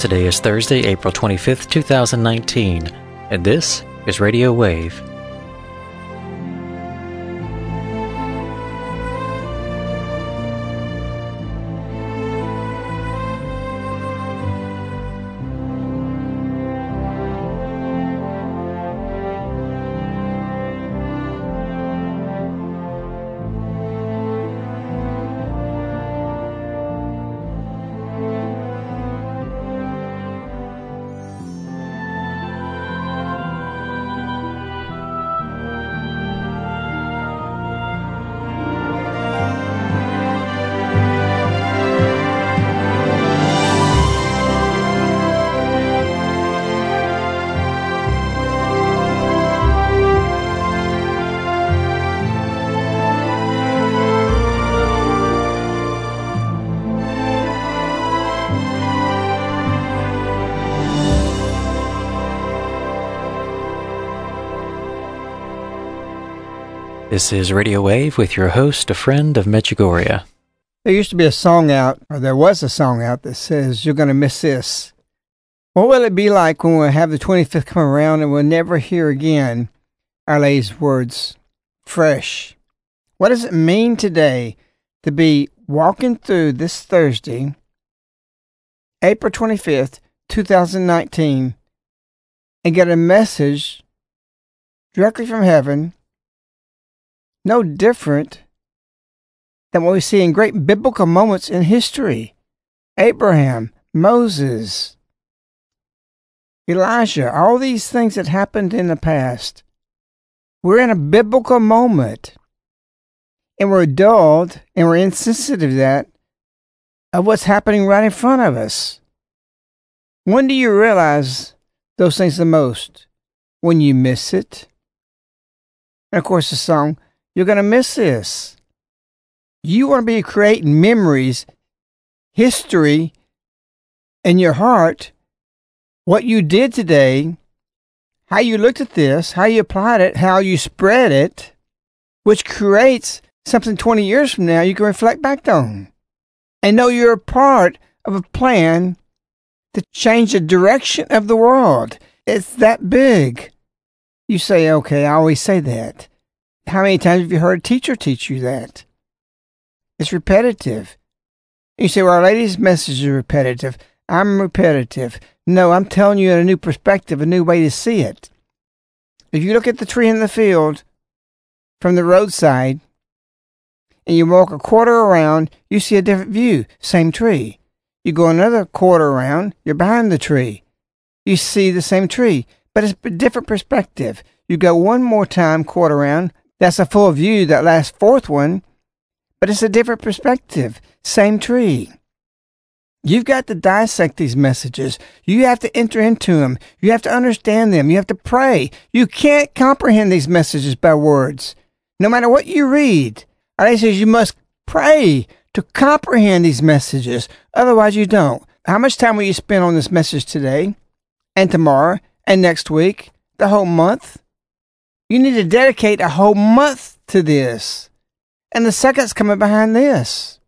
Today is Thursday, April 25th, 2019, and this is Radio Wave. This is Radio Wave with your host, a friend of Medjugorje. There used to be a song out, or there was a song out that says, You're going to miss this. What will it be like when we have the 25th come around and we'll never hear again Our Lady's words fresh? What does it mean today to be walking through this Thursday, April 25th, 2019, and get a message directly from heaven? No different than what we see in great biblical moments in history Abraham, Moses, Elijah, all these things that happened in the past. We're in a biblical moment, and we're dulled and we're insensitive to that of what's happening right in front of us. When do you realize those things the most? When you miss it. And of course, the song you're going to miss this. You want to be creating memories, history in your heart, what you did today, how you looked at this, how you applied it, how you spread it, which creates something 20 years from now you can reflect back on and know you're a part of a plan to change the direction of the world. It's that big. You say, okay, I always say that. How many times have you heard a teacher teach you that? It's repetitive. You say, well, Our Lady's message is repetitive. I'm repetitive. No, I'm telling you in a new perspective, a new way to see it. If you look at the tree in the field from the roadside and you walk a quarter around, you see a different view, same tree. You go another quarter around, you're behind the tree. You see the same tree, but it's a different perspective. You go one more time, quarter around, that's a full view, that last fourth one, but it's a different perspective. Same tree. You've got to dissect these messages. You have to enter into them. You have to understand them. You have to pray. You can't comprehend these messages by words. No matter what you read, I says you must pray to comprehend these messages. Otherwise, you don't. How much time will you spend on this message today and tomorrow and next week, the whole month? You need to dedicate a whole month to this. And the second's coming behind this.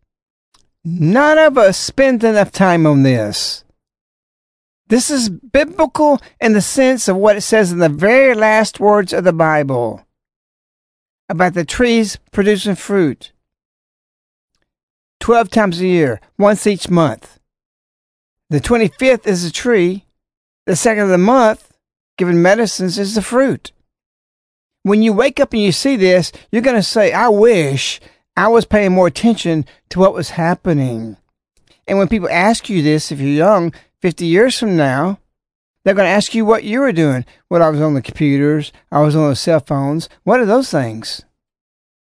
None of us spend enough time on this. This is biblical in the sense of what it says in the very last words of the Bible about the trees producing fruit. 12 times a year, once each month. The 25th is the tree. The second of the month, given medicines, is the fruit when you wake up and you see this, you're going to say, I wish I was paying more attention to what was happening. And when people ask you this, if you're young, 50 years from now, they're going to ask you what you were doing. Well, I was on the computers, I was on the cell phones. What are those things?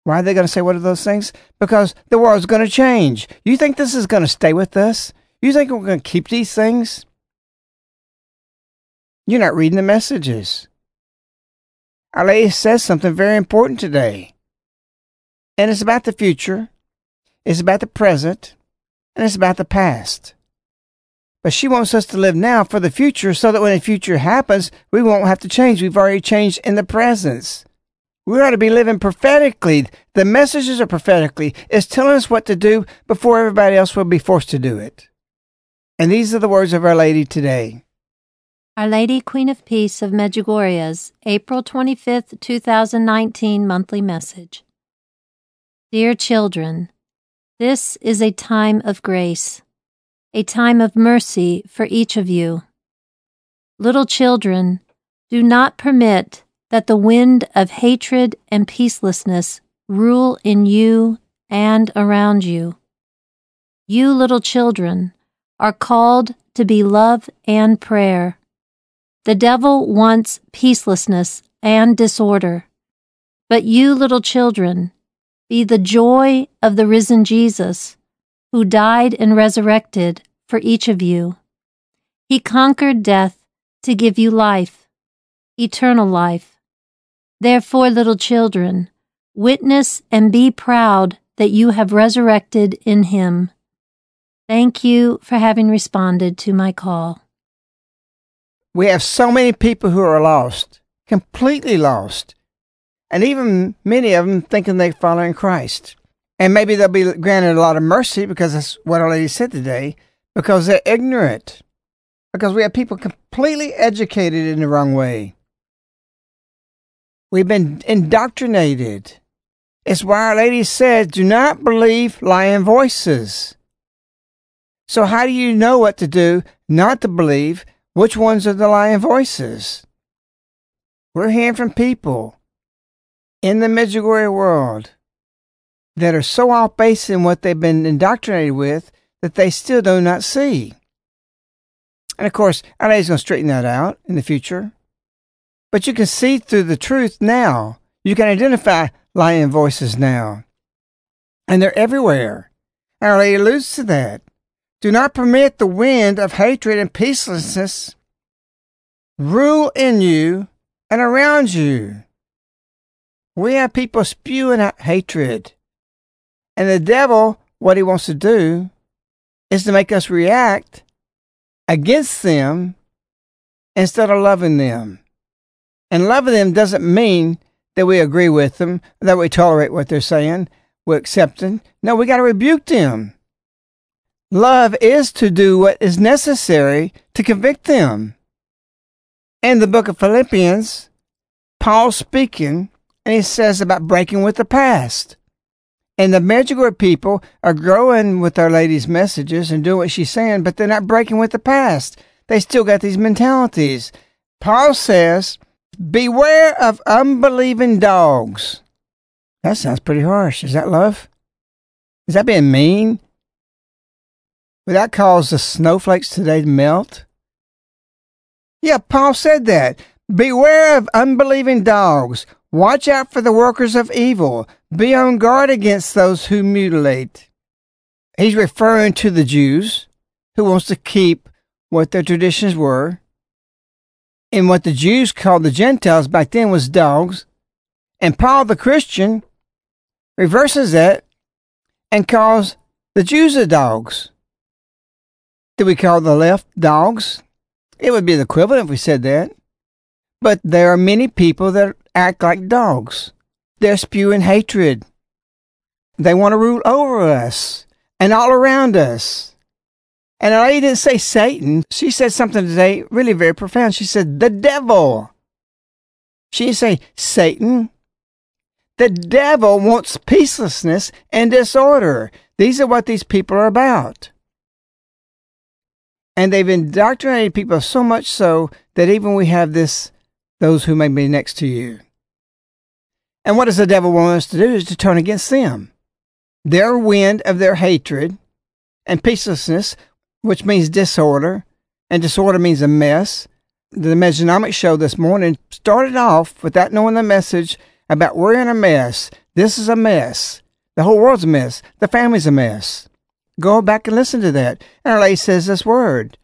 Why are they going to say what are those things? Because the world's going to change. You think this is going to stay with us? You think we're going to keep these things? You're not reading the messages. Our Lady says something very important today. And it's about the future, it's about the present, and it's about the past. But she wants us to live now for the future so that when the future happens, we won't have to change. We've already changed in the presence. We ought to be living prophetically. The messages are prophetically. It's telling us what to do before everybody else will be forced to do it. And these are the words of Our Lady today. Our Lady Queen of Peace of Medjugorje's April 25th, 2019 monthly message. Dear children, this is a time of grace, a time of mercy for each of you. Little children, do not permit that the wind of hatred and peacelessness rule in you and around you. You little children are called to be love and prayer. The devil wants peacelessness and disorder. But you little children, be the joy of the risen Jesus, who died and resurrected for each of you. He conquered death to give you life, eternal life. Therefore, little children, witness and be proud that you have resurrected in him. Thank you for having responded to my call. We have so many people who are lost, completely lost, and even many of them thinking they're following Christ. And maybe they'll be granted a lot of mercy because that's what Our Lady said today, because they're ignorant. Because we have people completely educated in the wrong way. We've been indoctrinated. It's why Our Lady said, do not believe lying voices. So, how do you know what to do not to believe? Which ones are the lying voices? We're hearing from people in the Medjugorje world that are so off base in what they've been indoctrinated with that they still do not see. And of course, Our Lady's going to straighten that out in the future. But you can see through the truth now. You can identify lying voices now. And they're everywhere. Our Lady alludes to that. Do not permit the wind of hatred and peacelessness rule in you and around you. We have people spewing out hatred. And the devil, what he wants to do is to make us react against them instead of loving them. And loving them doesn't mean that we agree with them, that we tolerate what they're saying, we're accepting. No, we got to rebuke them. Love is to do what is necessary to convict them. In the book of Philippians, Paul's speaking, and he says about breaking with the past. And the Medjugorje people are growing with Our Lady's messages and doing what she's saying, but they're not breaking with the past. They still got these mentalities. Paul says, Beware of unbelieving dogs. That sounds pretty harsh. Is that love? Is that being mean? Would that cause the snowflakes today to melt? Yeah, Paul said that. Beware of unbelieving dogs. Watch out for the workers of evil. Be on guard against those who mutilate. He's referring to the Jews who wants to keep what their traditions were. And what the Jews called the Gentiles back then was dogs. And Paul the Christian reverses that and calls the Jews the dogs. Do we call the left dogs? It would be the equivalent if we said that. But there are many people that act like dogs. They're spewing hatred. They want to rule over us and all around us. And I didn't say Satan. She said something today really very profound. She said, the devil. She didn't say Satan. The devil wants peacelessness and disorder. These are what these people are about. And they've indoctrinated people so much so that even we have this, those who may be next to you. And what does the devil want us to do is to turn against them. Their wind of their hatred and peacelessness, which means disorder, and disorder means a mess. The Mesonomic show this morning started off without knowing the message about we're in a mess. This is a mess. The whole world's a mess. The family's a mess. Go back and listen to that. Our Lady says this word,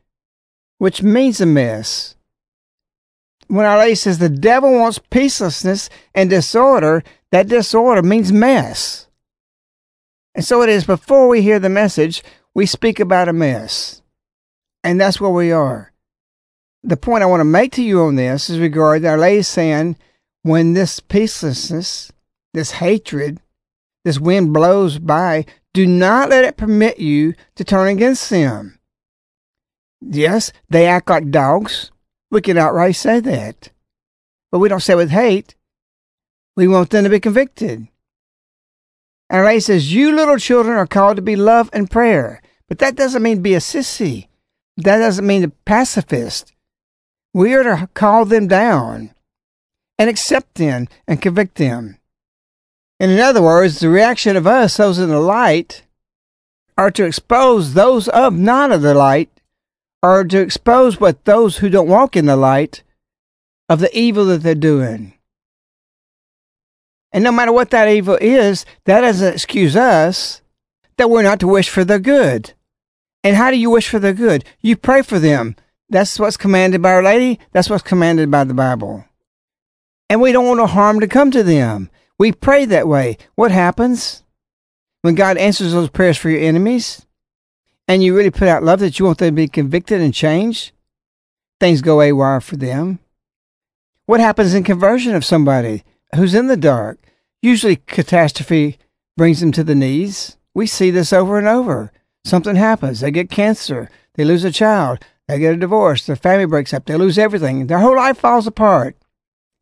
which means a mess. When Our Lady says the devil wants peacelessness and disorder, that disorder means mess. And so it is before we hear the message, we speak about a mess. And that's where we are. The point I want to make to you on this is regarding Our Lady saying, when this peacelessness, this hatred, this wind blows by, do not let it permit you to turn against them. Yes, they act like dogs. We can outright say that. But we don't say with hate. We want them to be convicted. And Ray says, You little children are called to be love and prayer. But that doesn't mean be a sissy. That doesn't mean a pacifist. We are to call them down and accept them and convict them. And in other words, the reaction of us, those in the light, are to expose those of not of the light, or to expose what those who don't walk in the light of the evil that they're doing. And no matter what that evil is, that doesn't excuse us that we're not to wish for their good. And how do you wish for their good? You pray for them. That's what's commanded by Our Lady. That's what's commanded by the Bible. And we don't want no harm to come to them. We pray that way. What happens when God answers those prayers for your enemies? And you really put out love that you want them to be convicted and changed? Things go awry for them. What happens in conversion of somebody who's in the dark? Usually catastrophe brings them to the knees. We see this over and over. Something happens. They get cancer. They lose a child. They get a divorce. Their family breaks up. They lose everything. Their whole life falls apart.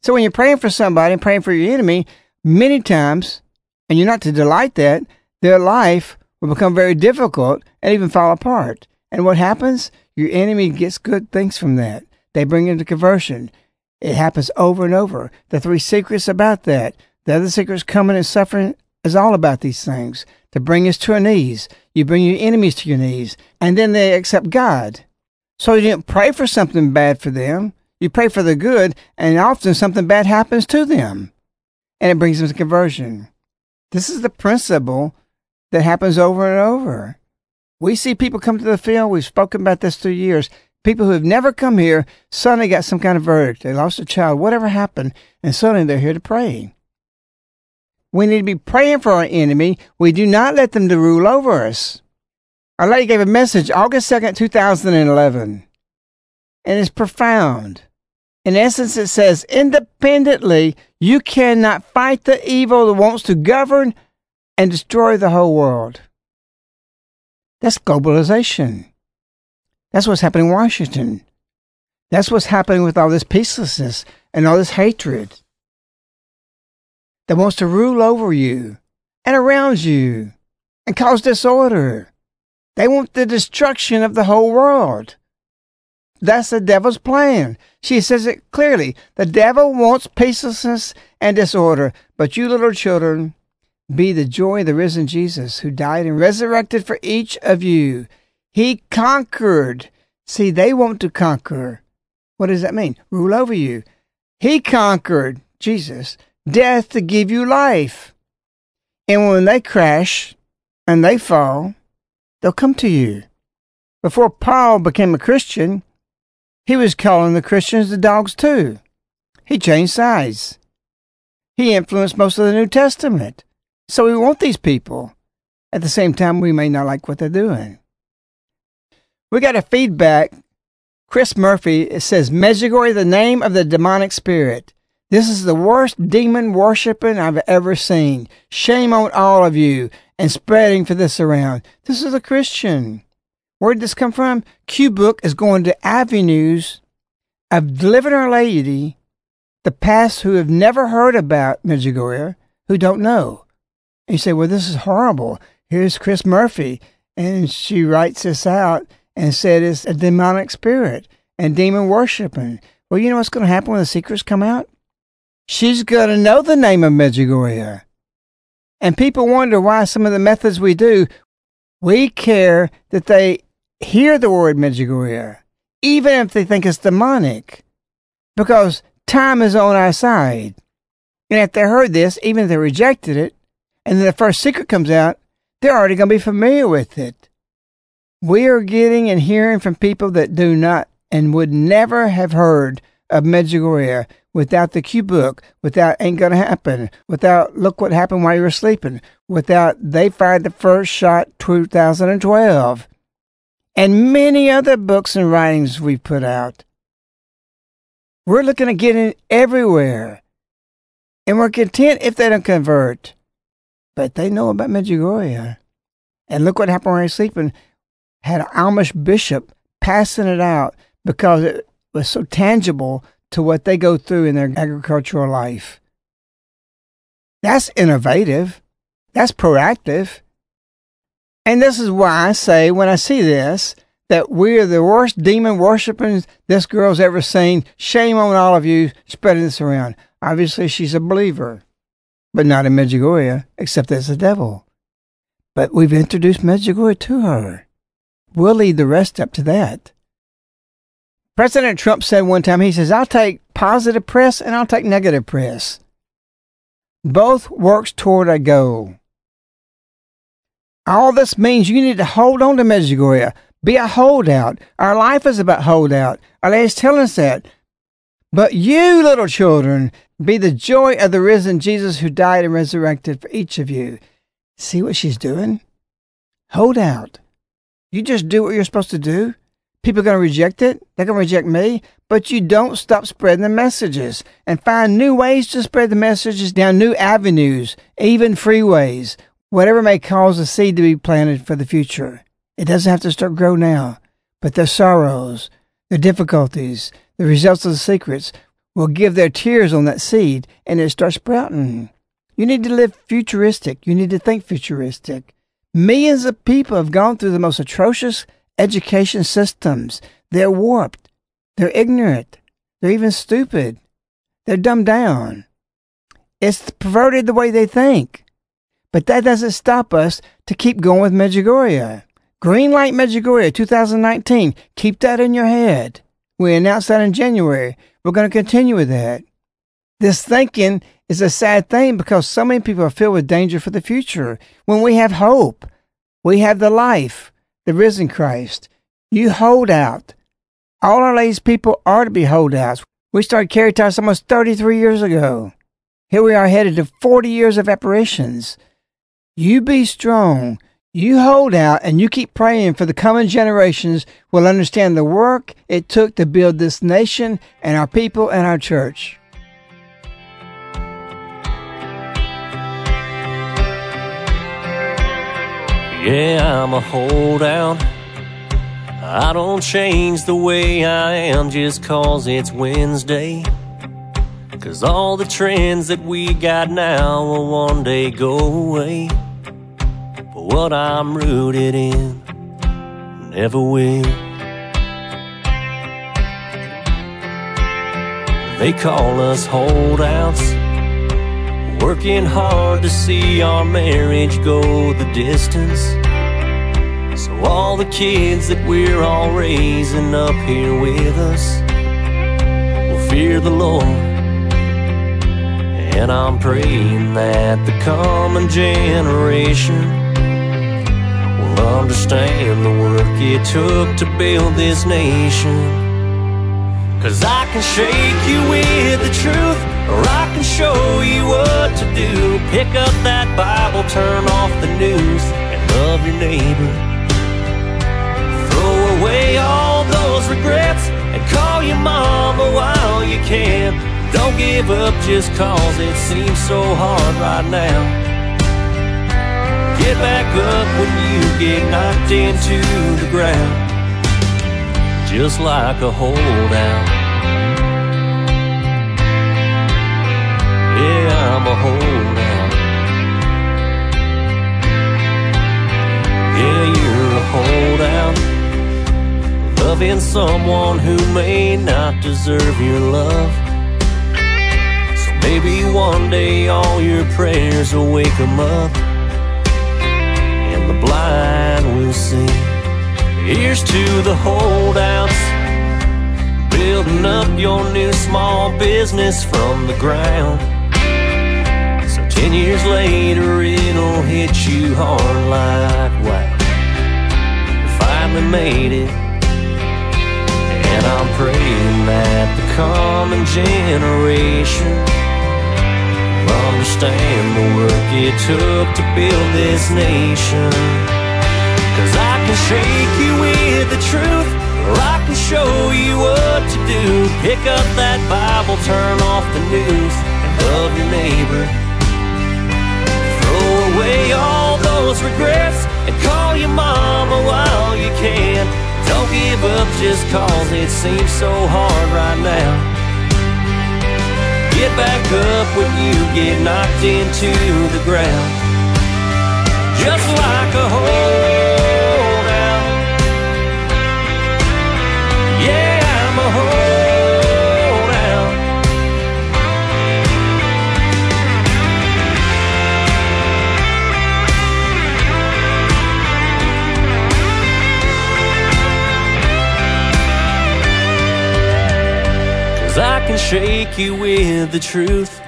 So when you're praying for somebody and praying for your enemy, many times, and you're not to delight that, their life will become very difficult and even fall apart. And what happens? Your enemy gets good things from that. They bring into conversion. It happens over and over. The three secrets about that. The other secrets coming and suffering is all about these things to bring us to our knees. You bring your enemies to your knees, and then they accept God. So you didn't pray for something bad for them. You pray for the good, and often something bad happens to them, and it brings them to conversion. This is the principle that happens over and over. We see people come to the field. We've spoken about this through years. People who have never come here suddenly got some kind of verdict. They lost a child, whatever happened, and suddenly they're here to pray. We need to be praying for our enemy. We do not let them to rule over us. Our Lady gave a message August 2nd, 2011, and it's profound. In essence, it says, independently, you cannot fight the evil that wants to govern and destroy the whole world. That's globalization. That's what's happening in Washington. That's what's happening with all this peacelessness and all this hatred that wants to rule over you and around you and cause disorder. They want the destruction of the whole world. That's the devil's plan. She says it clearly. The devil wants peacelessness and disorder, but you little children, be the joy of the risen Jesus who died and resurrected for each of you. He conquered. See, they want to conquer. What does that mean? Rule over you. He conquered, Jesus, death to give you life. And when they crash and they fall, they'll come to you. Before Paul became a Christian, he was calling the Christians the dogs too. He changed sides. He influenced most of the New Testament. So we want these people. At the same time, we may not like what they're doing. We got a feedback. Chris Murphy says Medjugorje, the name of the demonic spirit. This is the worst demon worshiping I've ever seen. Shame on all of you and spreading for this around. This is a Christian. Where did this come from? Q Book is going to avenues of delivering Our Lady, the past who have never heard about Medjugorje, who don't know. And you say, well, this is horrible. Here's Chris Murphy. And she writes this out and said it's a demonic spirit and demon worshiping. Well, you know what's going to happen when the secrets come out? She's going to know the name of Medjugorje. And people wonder why some of the methods we do, we care that they hear the word Medjugorje, even if they think it's demonic, because time is on our side. And if they heard this, even if they rejected it, and then the first secret comes out, they're already going to be familiar with it. We are getting and hearing from people that do not and would never have heard of Medjugorje without the Q book, without Ain't Gonna Happen, without Look What Happened While You Were Sleeping, without They Fired the First Shot 2012 and many other books and writings we've put out. We're looking to get in everywhere. And we're content if they don't convert. But they know about Medjugorje. And look what happened when I sleeping. Had an Amish bishop passing it out because it was so tangible to what they go through in their agricultural life. That's innovative. That's proactive. And this is why I say when I see this, that we're the worst demon worshiping this girl's ever seen. Shame on all of you spreading this around. Obviously, she's a believer, but not in Medjugorje, except as a devil. But we've introduced Medjugorje to her. We'll lead the rest up to that. President Trump said one time, he says, I'll take positive press and I'll take negative press. Both works toward a goal. All this means you need to hold on to Medjugorje. Be a holdout. Our life is about holdout. Our lady's telling us that. But you, little children, be the joy of the risen Jesus who died and resurrected for each of you. See what she's doing? Hold out. You just do what you're supposed to do. People are going to reject it. They're going to reject me. But you don't stop spreading the messages and find new ways to spread the messages down new avenues, even freeways, whatever may cause the seed to be planted for the future. It doesn't have to start grow now, but their sorrows, their difficulties, the results of the secrets will give their tears on that seed and it starts sprouting. You need to live futuristic. You need to think futuristic. Millions of people have gone through the most atrocious education systems. They're warped. They're ignorant. They're even stupid. They're dumbed down. It's perverted the way they think. But that doesn't stop us to keep going with Medjugorje. Green Light Medjugorje 2019. Keep that in your head. We announced that in January. We're going to continue with that. This thinking is a sad thing because so many people are filled with danger for the future. When we have hope, we have the life, the risen Christ. You hold out. All our ladies people are to be holdouts. We started Caritas almost 33 years ago. Here we are headed to 40 years of apparitions. You be strong. You hold out and you keep praying for the coming generations will understand the work it took to build this nation and our people and our church. Yeah, I'm a holdout. I don't change the way I am just cause it's Wednesday. Cause all the trends that we got now will one day go away. But what I'm rooted in never will. They call us holdouts. Working hard to see our marriage go the distance. So all the kids that we're all raising up here with us will fear the Lord. And I'm praying that the coming generation will understand the work it took to build this nation. Cause I can shake you with the truth, or I can show you what to do. Pick up that Bible, turn off the news, and love your neighbor. Throw away all those regrets, and call your mama while you can. Don't give up just cause it seems so hard right now. Get back up when you get knocked into the ground just like a holdout. Yeah, I'm a holdout. Yeah, you're a holdout. Loving someone who may not deserve your love. Maybe one day all your prayers will wake them up. And the blind will see. Here's to the holdouts, building up your new small business from the ground. So ten years later, it'll hit you hard like wow. You finally made it, and I'm praying that the coming generation understand the work it took to build this nation. Cause I can shake you with the truth, or I can show you what to do. Pick up that Bible, turn off the news, and love your neighbor. Throw away all those regrets and call your mama while you can. Don't give up just cause it seems so hard right now. Get back up when you get knocked into the ground. Just like a holdout. Can shake you with the truth,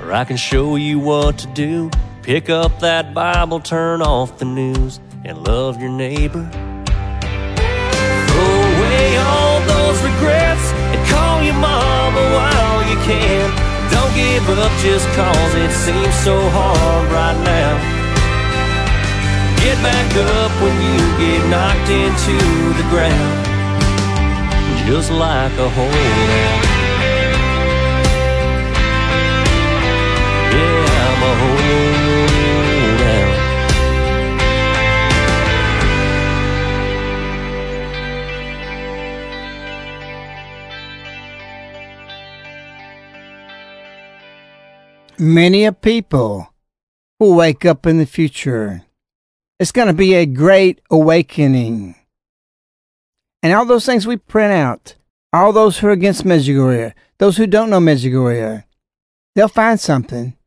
or I can show you what to do. Pick up that Bible, turn off the news, and love your neighbor. Throw away all those regrets and call your mama while you can. Don't give up just cause it seems so hard right now. Get back up when you get knocked into the ground, just like a holdout. Many a people will wake up in the future. It's going to be a great awakening. And all those things we print out, all those who are against Medjugorje, those who don't know Medjugorje, they'll find something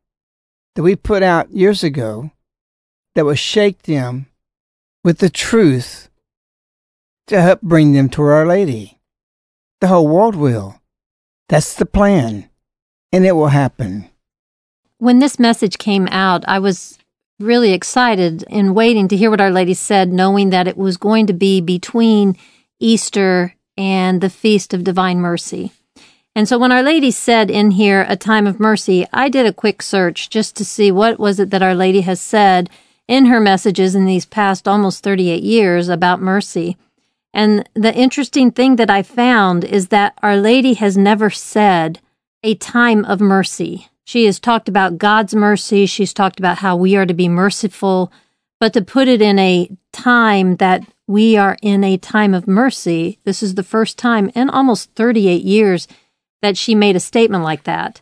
that we put out years ago that will shake them with the truth to help bring them to Our Lady. The whole world will. That's the plan. And it will happen. When this message came out, I was really excited and waiting to hear what Our Lady said, knowing that it was going to be between Easter and the Feast of Divine Mercy. And so when Our Lady said in here a time of mercy, I did a quick search just to see what was it that Our Lady has said in her messages in these past almost 38 years about mercy. And the interesting thing that I found is that Our Lady has never said a time of mercy. She has talked about God's mercy. She's talked about how we are to be merciful, but to put it in a time that we are in a time of mercy, this is the first time in almost 38 years that she made a statement like that.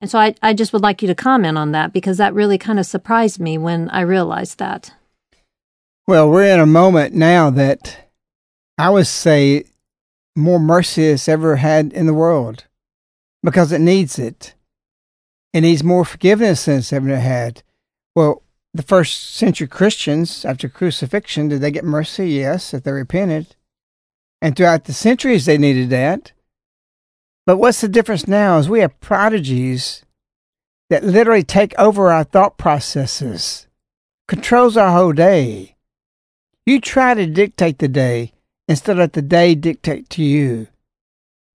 And so I, I just would like you to comment on that because that really kind of surprised me when I realized that. Well, we're in a moment now that I would say more mercy it's ever had in the world because it needs it. It needs more forgiveness than it's ever had. Well, the first century Christians after crucifixion, did they get mercy? Yes, if they repented. And throughout the centuries, they needed that. But what's the difference now is we have prodigies that literally take over our thought processes, controls our whole day. You try to dictate the day instead of the day dictate to you.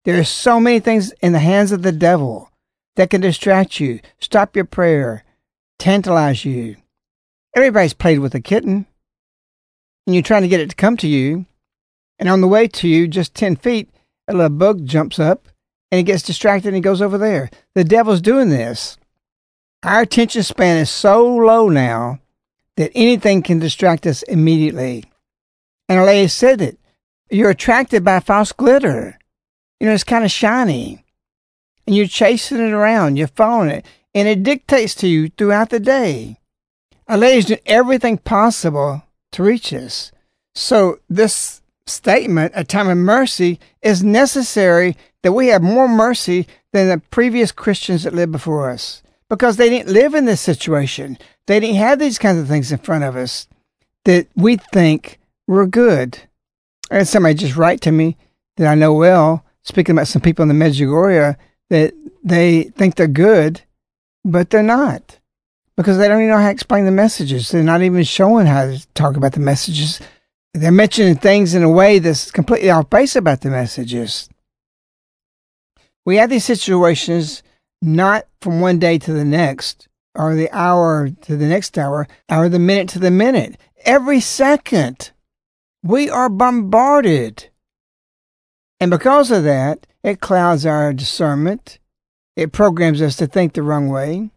There are so many things in the hands of the devil that can distract you, stop your prayer, tantalize you. Everybody's played with a kitten, and you're trying to get it to come to you, and on the way to you, just 10 feet, a little bug jumps up and he gets distracted and he goes over there. The devil's doing this. Our attention span is so low now that anything can distract us immediately. And Lady said it. You're attracted by false glitter. You know, it's kind of shiny. And you're chasing it around, you're following it, and it dictates to you throughout the day. Lady's doing everything possible to reach us. So this statement, a time of mercy, is necessary that we have more mercy than the previous Christians that lived before us because they didn't live in this situation. They didn't have these kinds of things in front of us that we think were good. Had somebody just write to me that I know well, speaking about some people in the Medjugorje, that they think they're good, but they're not because they don't even know how to explain the messages. They're not even showing how to talk about the messages. They're mentioning things in a way that's completely off base about the messages. We have these situations not from one day to the next, or the hour to the next hour, or the minute to the minute. Every second, we are bombarded. And because of that, it clouds our discernment. It programs us to think the wrong way.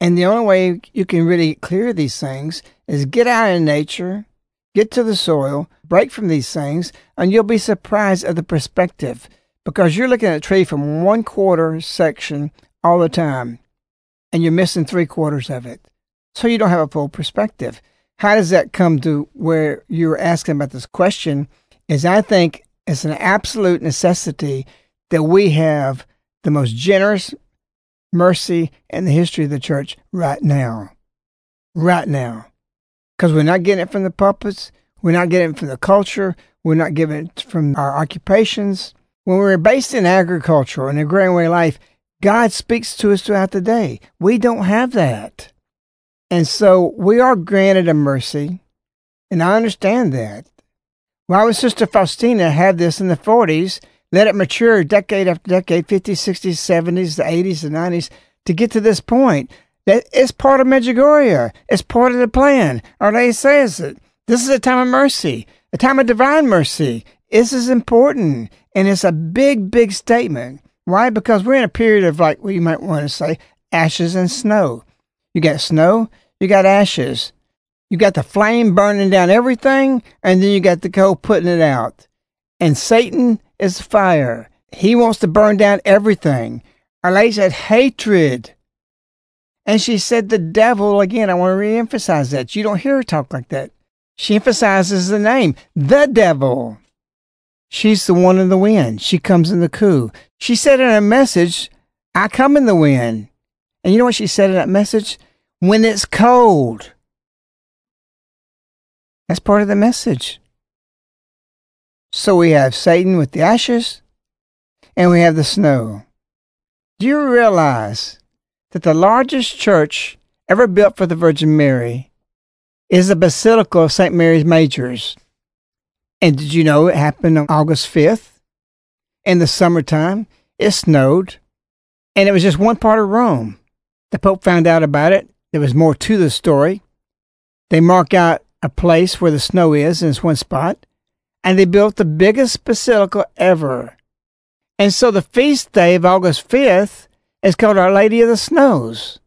And the only way you can really clear these things is get out in nature, get to the soil, break from these things, and you'll be surprised at the perspective because you're looking at a tree from one quarter section all the time and you're missing three quarters of it. So you don't have a full perspective. How does that come to where you're asking about this question? Is I think it's an absolute necessity that we have the most generous mercy in the history of the church right now. Right now. Because we're not getting it from the puppets. We're not getting it from the culture. We're not getting it from our occupations. When we're based in agriculture and a growing life, God speaks to us throughout the day. We don't have that. And so we are granted a mercy. And I understand that. Why would Sister Faustina have this in the 40s, let it mature decade after decade, 50s, 60s, 70s, the 80s, the 90s, to get to this point? That it's part of Medjugorje. It's part of the plan. Our Lady says it. This is a time of mercy, a time of divine mercy. This is important. And it's a big, big statement. Why? Because we're in a period of like what you might want to say ashes and snow. You got snow, you got ashes, you got the flame burning down everything, and then you got the coal putting it out. And Satan is fire. He wants to burn down everything. Our lady said hatred. And she said the devil, again, I want to re-emphasize that. You don't hear her talk like that. She emphasizes the name, the devil. She's the one in the wind. She comes in the coup. She said in a message, I come in the wind. And you know what she said in that message? When it's cold. That's part of the message. So we have Satan with the ashes, and we have the snow. Do you realize that the largest church ever built for the Virgin Mary is the Basilica of St. Mary's Majors? And did you know it happened on August 5th? In the summertime, it snowed, and it was just one part of Rome. The Pope found out about it. There was more to the story. They mark out a place where the snow is in this one spot, and they built the biggest basilica ever. And so the feast day of August 5th is called Our Lady of the Snows.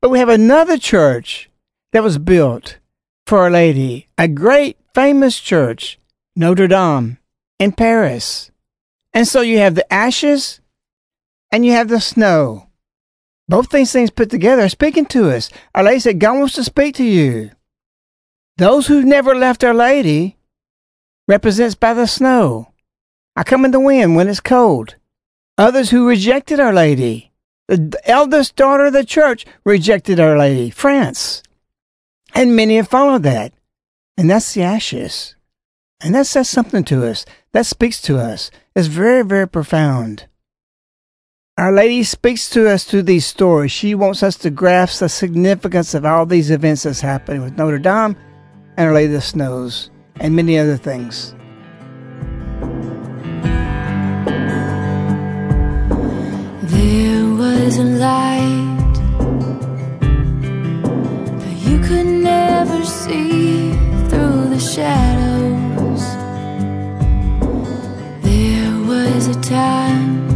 But we have another church that was built for Our Lady, a great famous church, Notre Dame, in Paris. And so you have the ashes and you have the snow. Both these things put together are speaking to us. Our Lady said, God wants to speak to you. Those who've never left Our Lady represents by the snow. I come in the wind when it's cold. Others who rejected Our Lady. The eldest daughter of the church rejected Our Lady, France. And many have followed that. And that's the ashes. And that says something to us. That speaks to us. It's very, very profound. Our Lady speaks to us through these stories. She wants us to grasp the significance of all these events that's happening with Notre Dame and Our Lady of the Snows and many other things. A light, but you could never see through the shadows. There was a time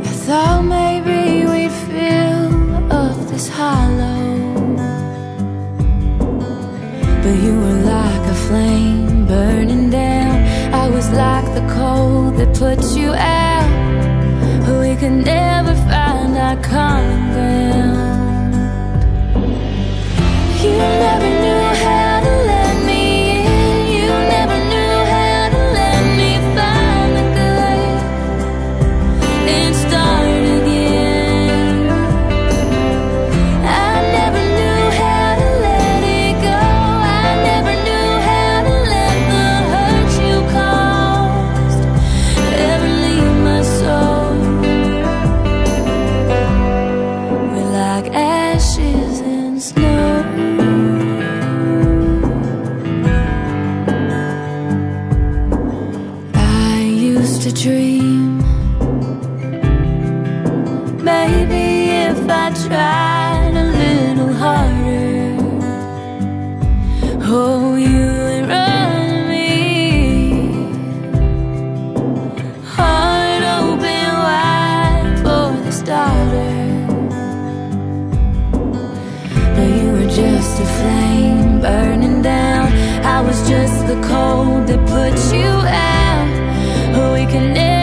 I thought maybe we'd fill up this hollow. But you were like a flame burning down. I was like the cold that puts you out. We never find our common ground. You never knew. the cold that puts you out. We can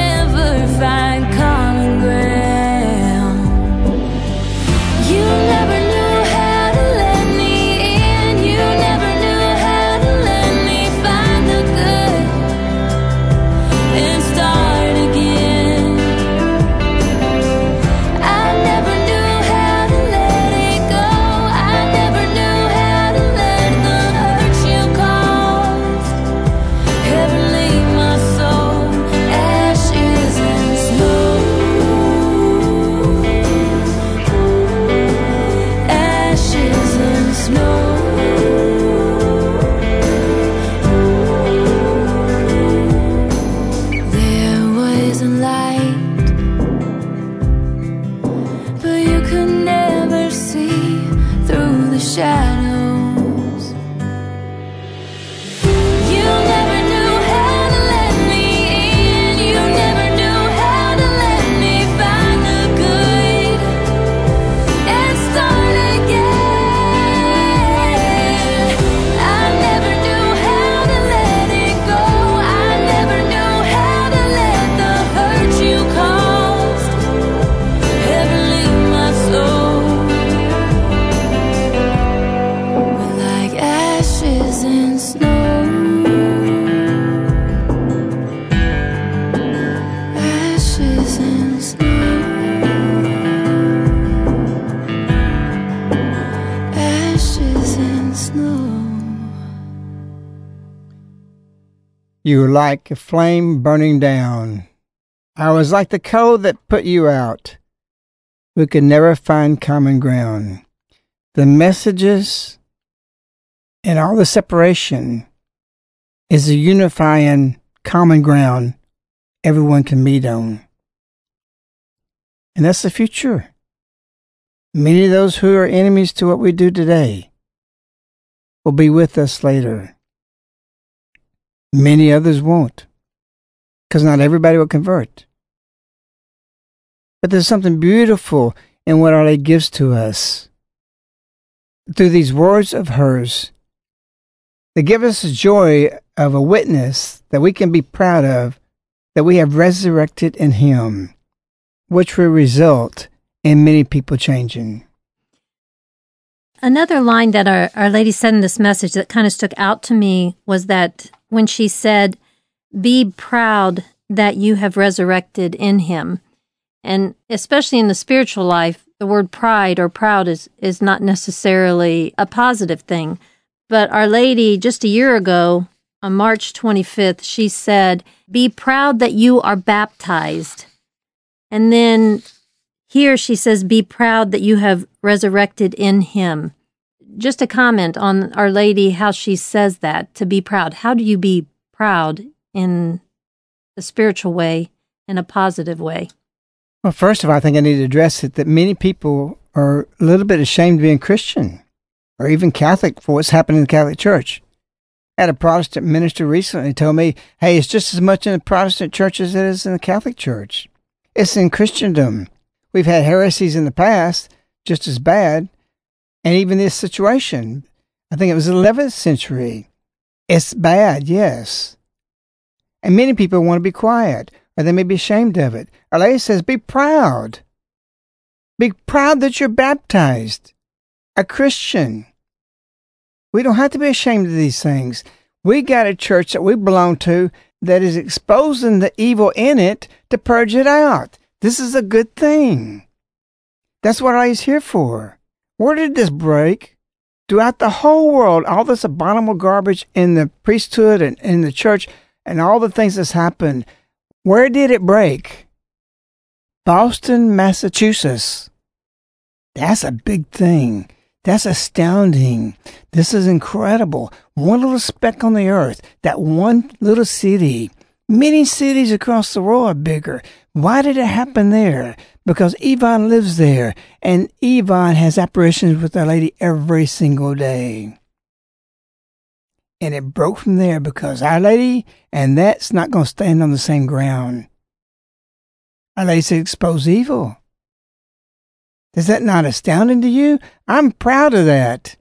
You were like a flame burning down. I was like the coal that put you out. We could never find common ground. The messages and all the separation is a unifying common ground everyone can meet on. And that's the future. Many of those who are enemies to what we do today will be with us later. Many others won't, because not everybody will convert. But there's something beautiful in what Our Lady gives to us through these words of hers. They give us the joy of a witness that we can be proud of, that we have resurrected in Him, which will result in many people changing. Another line that our, our lady said in this message that kind of stuck out to me was that when she said, Be proud that you have resurrected in him. And especially in the spiritual life, the word pride or proud is, is not necessarily a positive thing. But Our Lady, just a year ago, on March 25th, she said, Be proud that you are baptized. And then here she says, Be proud that you have resurrected in him. Just a comment on Our Lady, how she says that, to be proud. How do you be proud in a spiritual way, in a positive way? Well, first of all, I think I need to address it that many people are a little bit ashamed of being Christian or even Catholic for what's happening in the Catholic Church. I had a Protestant minister recently told me, hey, it's just as much in the Protestant church as it is in the Catholic Church. It's in Christendom. We've had heresies in the past, just as bad. And even this situation, I think it was the 11th century. It's bad, yes. And many people want to be quiet, or they may be ashamed of it. Our Lady says, be proud. Be proud that you're baptized, a Christian. We don't have to be ashamed of these things. We got a church that we belong to that is exposing the evil in it to purge it out. This is a good thing. That's what I was here for. Where did this break? Throughout the whole world, all this abominable garbage in the priesthood and in the church and all the things that's happened, where did it break? Boston, Massachusetts. That's a big thing. That's astounding. This is incredible. One little speck on the earth, that one little city. Many cities across the world are bigger. Why did it happen there? Because Ivan lives there, and Ivan has apparitions with Our Lady every single day. And it broke from there because Our Lady and that's not going to stand on the same ground. Our Lady said, expose evil. Is that not astounding to you? I'm proud of that.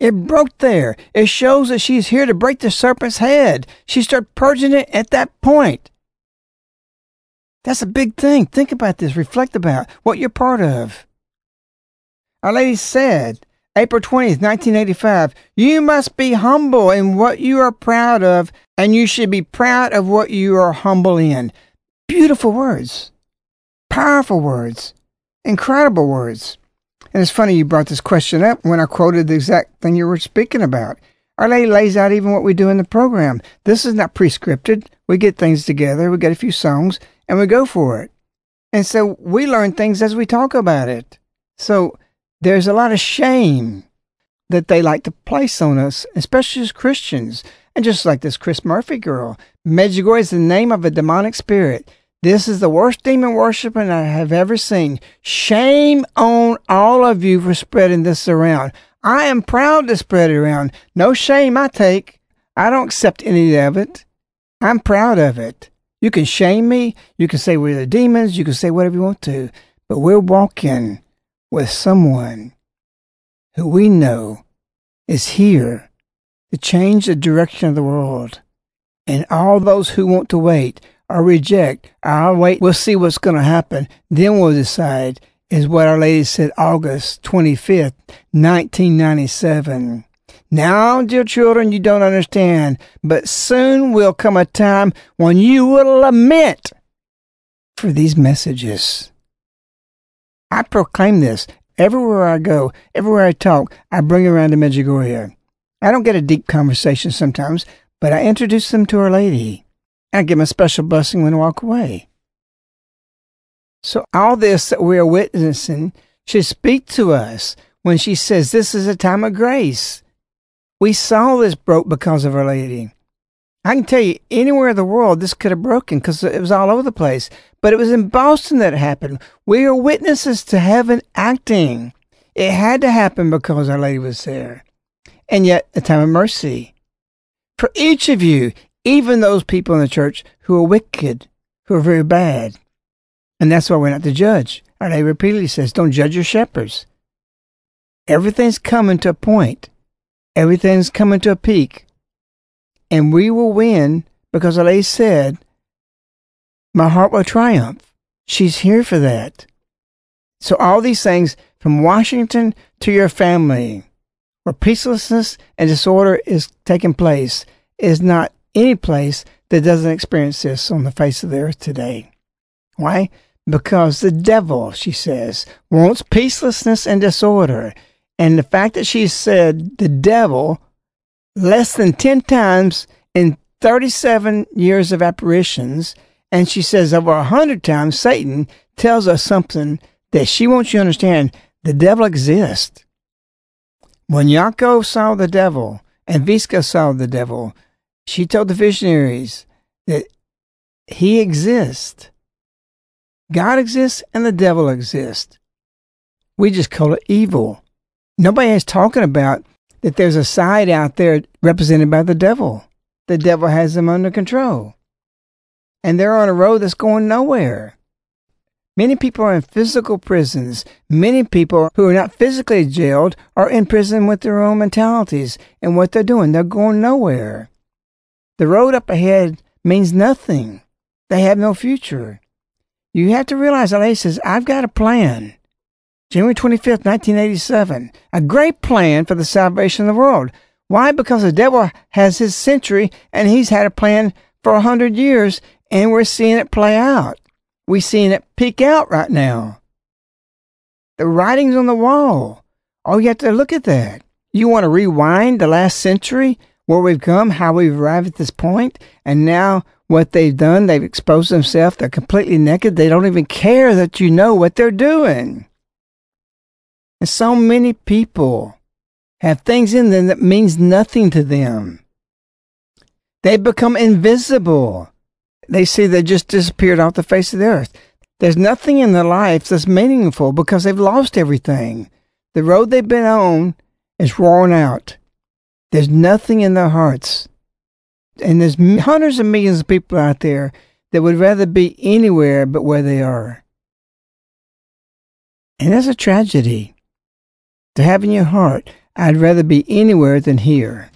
It broke there. It shows that she's here to break the serpent's head. She started purging it at that point. That's a big thing. Think about this. Reflect about what you're part of. Our Lady said, April 20th, 1985, you must be humble in what you are proud of, and you should be proud of what you are humble in. Beautiful words. Powerful words. Incredible words. And it's funny you brought this question up when I quoted the exact thing you were speaking about. Our Lady lays out even what we do in the program. This is not prescripted. We get things together, we get a few songs, and we go for it. And so we learn things as we talk about it. So there's a lot of shame that they like to place on us, especially as Christians. And just like this Chris Murphy girl, Medjugorje is the name of a demonic spirit. This is the worst demon worshiping I have ever seen. Shame on all of you for spreading this around. I am proud to spread it around. No shame I take. I don't accept any of it. I'm proud of it. You can shame me. You can say we're the demons. You can say whatever you want to. But we're walking with someone who we know is here to change the direction of the world. And all those who want to wait or reject. I'll wait. We'll see what's going to happen. Then we'll decide, is what Our Lady said August 25th, 1997. Now, dear children, you don't understand, but soon will come a time when you will lament for these messages. I proclaim this everywhere I go, everywhere I talk, I bring around to Medjugorje. I don't get a deep conversation sometimes, but I introduce them to Our Lady. I give them a special blessing when I walk away. So all this that we are witnessing should speak to us when she says this is a time of grace. We saw this broke because of Our Lady. I can tell you, anywhere in the world, this could have broken because it was all over the place. But it was in Boston that it happened. We are witnesses to heaven acting. It had to happen because Our Lady was there. And yet, a time of mercy. For each of you, even those people in the church who are wicked, who are very bad. And that's why we're not to judge. And Lady repeatedly says, don't judge your shepherds. Everything's coming to a point. Everything's coming to a peak. And we will win because Our said, my heart will triumph. She's here for that. So all these things from Washington to your family, where peacelessness and disorder is taking place, is not any place that doesn't experience this on the face of the earth today. Why? Because the devil, she says, wants peacelessness and disorder. And the fact that she said the devil less than 10 times in 37 years of apparitions, and she says over a hundred times Satan tells us something that she wants you to understand. The devil exists. When Jakov saw the devil and Vicka saw the devil, she told the visionaries that he exists. God exists and the devil exists. We just call it evil. Nobody is talking about that there's a side out there represented by the devil. The devil has them under control. And they're on a road that's going nowhere. Many people are in physical prisons. Many people who are not physically jailed are in prison with their own mentalities and what they're doing. They're going nowhere. The road up ahead means nothing. They have no future. You have to realize, LA says, I've got a plan. January 25th, 1987. A great plan for the salvation of the world. Why? Because the devil has his century and he's had a plan for a hundred years and we're seeing it play out. We're seeing it peak out right now. The writing's on the wall. Oh, you have to look at that. You want to rewind the last century, where we've come, how we've arrived at this point, and now what they've done, they've exposed themselves, they're completely naked, they don't even care that you know what they're doing. And so many people have things in them that means nothing to them. They become invisible. They see they just disappeared off the face of the earth. There's nothing in their life that's meaningful because they've lost everything. The road they've been on is worn out. There's nothing in their hearts. And there's hundreds of millions of people out there that would rather be anywhere but where they are. And that's a tragedy. To have in your heart, I'd rather be anywhere than here.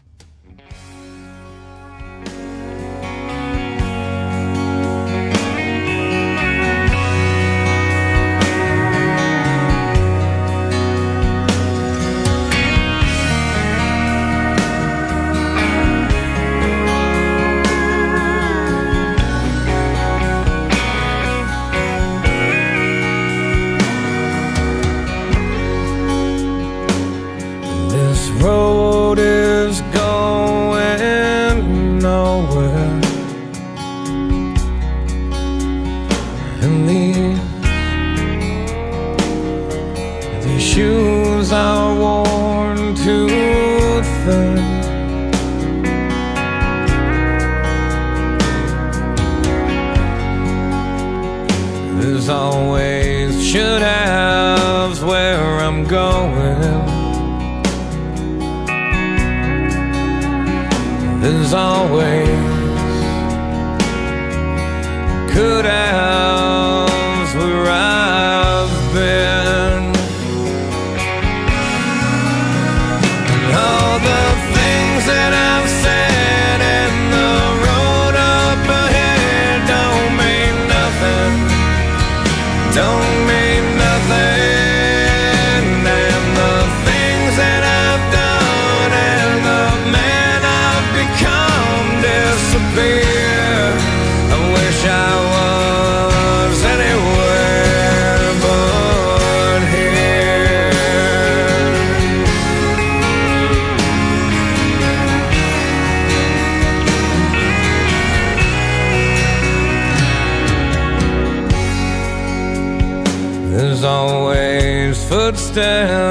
Footsteps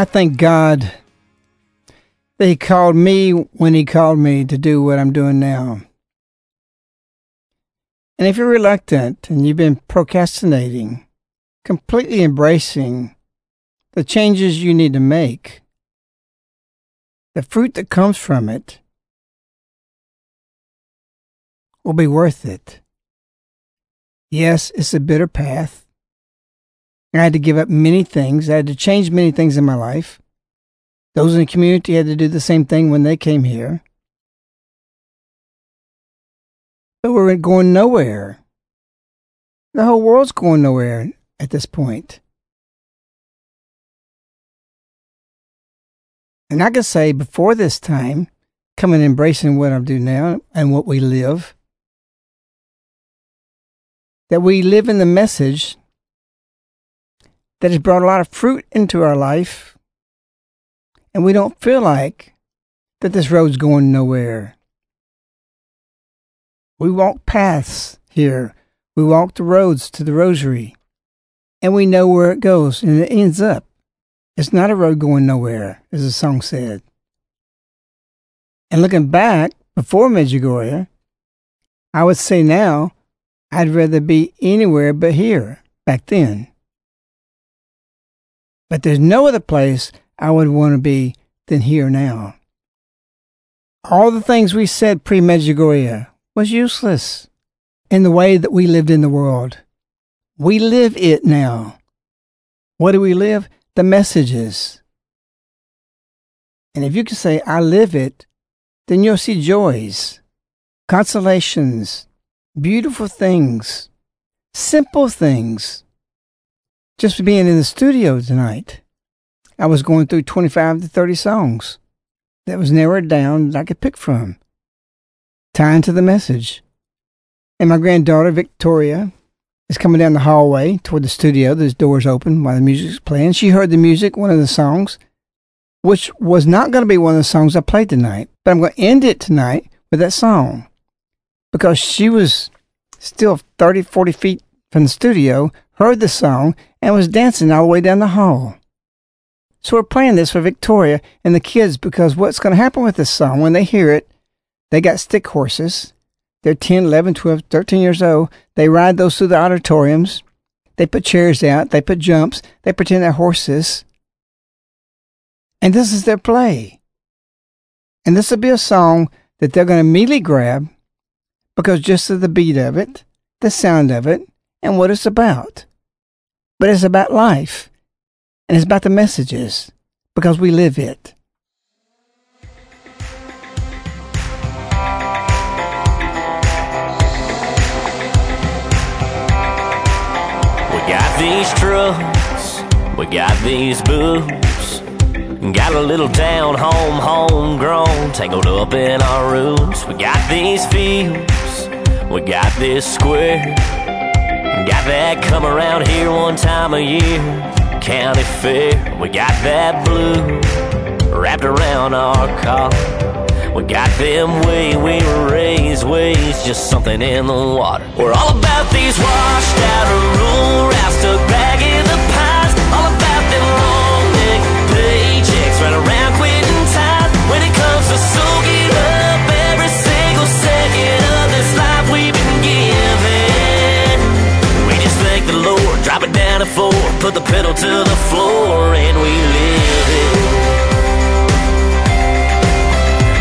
I thank God that He called me when He called me to do what I'm doing now. And if you're reluctant and you've been procrastinating, completely embracing the changes you need to make, the fruit that comes from it will be worth it. Yes, it's a bitter path. I had to give up many things. I had to change many things in my life. Those in the community had to do the same thing when they came here. But we're going nowhere. The whole world's going nowhere at this point. And I can say before this time, coming and embracing what I'm doing now and what we live, that we live in the message that has brought a lot of fruit into our life, and we don't feel like that this road's going nowhere. We walk paths here. We walk the roads to the rosary, and we know where it goes, and it ends up. It's not a road going nowhere, as the song said. And looking back before Medjugorje, I would say now I'd rather be anywhere but here back then. But there's no other place I would want to be than here now. All the things we said pre Medjugorje was useless in the way that we lived in the world. We live it now. What do we live? The messages. And if you can say, I live it, then you'll see joys, consolations, beautiful things Simple things. Just being in the studio tonight, I was going through 25 to 30 songs that was narrowed down that I could pick from, tying to the message. And my granddaughter, Victoria, is coming down the hallway toward the studio. There's doors open while the music's playing. She heard the music, one of the songs, which was not going to be one of the songs I played tonight, but I'm going to end it tonight with that song because she was still 30, 40 feet from the studio, heard the song, and was dancing all the way down the hall. So we're playing this for Victoria and the kids because what's going to happen with this song when they hear it, they got stick horses they're 10, 11, 12, 13 years old. They ride those through the auditoriums. They put chairs out. They put jumps. They pretend they're horses. And this is their play. And this will be a song that they're going to immediately grab because just of the beat of it, the sound of it, and what it's about. But it's about life. And it's about the messages because we live it. We got these trucks, we got these boots. Got a little town home, homegrown, tangled up in our roots. We got these fields, we got this square. Got that come around here one time a year, county fair. We got that blue wrapped around our car. We got them way we were raised ways, just something in the water. We're all about these washed out rural routes, stuck back in the past. All about them long neck paychecks, right around quitting time. When it comes to soaking down four, put the pedal to the floor, and we live it.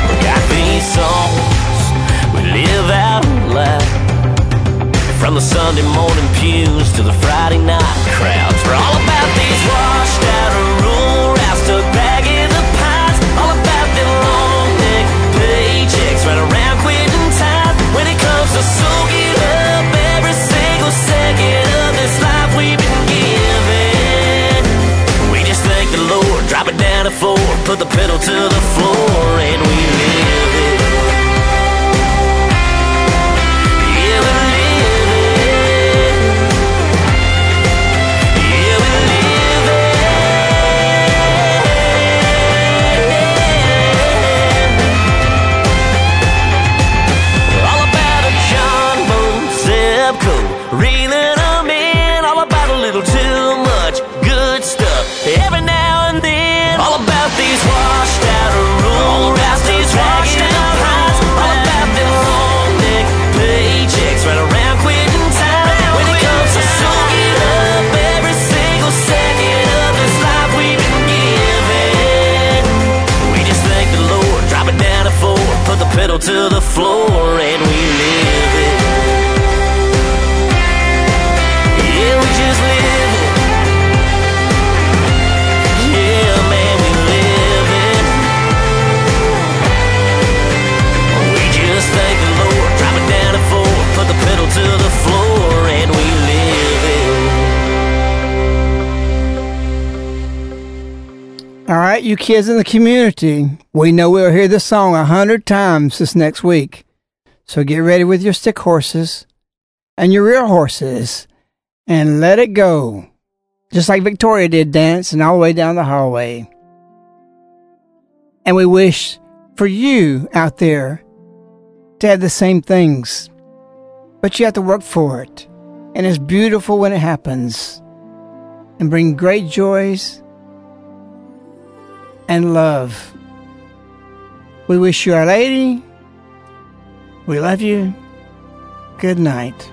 We got these songs we live out loud. From the Sunday morning pews to the Friday night crowds, we're all about these washed four, put the pedal to the floor, and we floor you kids in the community, we know we'll hear this song a hundred times this next week. So get ready with your stick horses and your real horses and let it go. Just like Victoria did dancing all the way down the hallway. And we wish for you out there to have the same things. But you have to work for it. And it's beautiful when it happens. And bring great joys and love. We wish you Our Lady. We love you. Good night.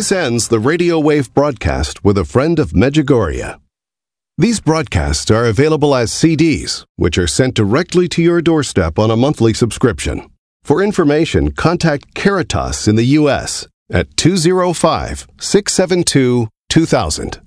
This ends the Radio Wave broadcast with a friend of Medjugorje. These broadcasts are available as CDs, which are sent directly to your doorstep on a monthly subscription. For information, contact Caritas in the U.S. at 205 672 2000.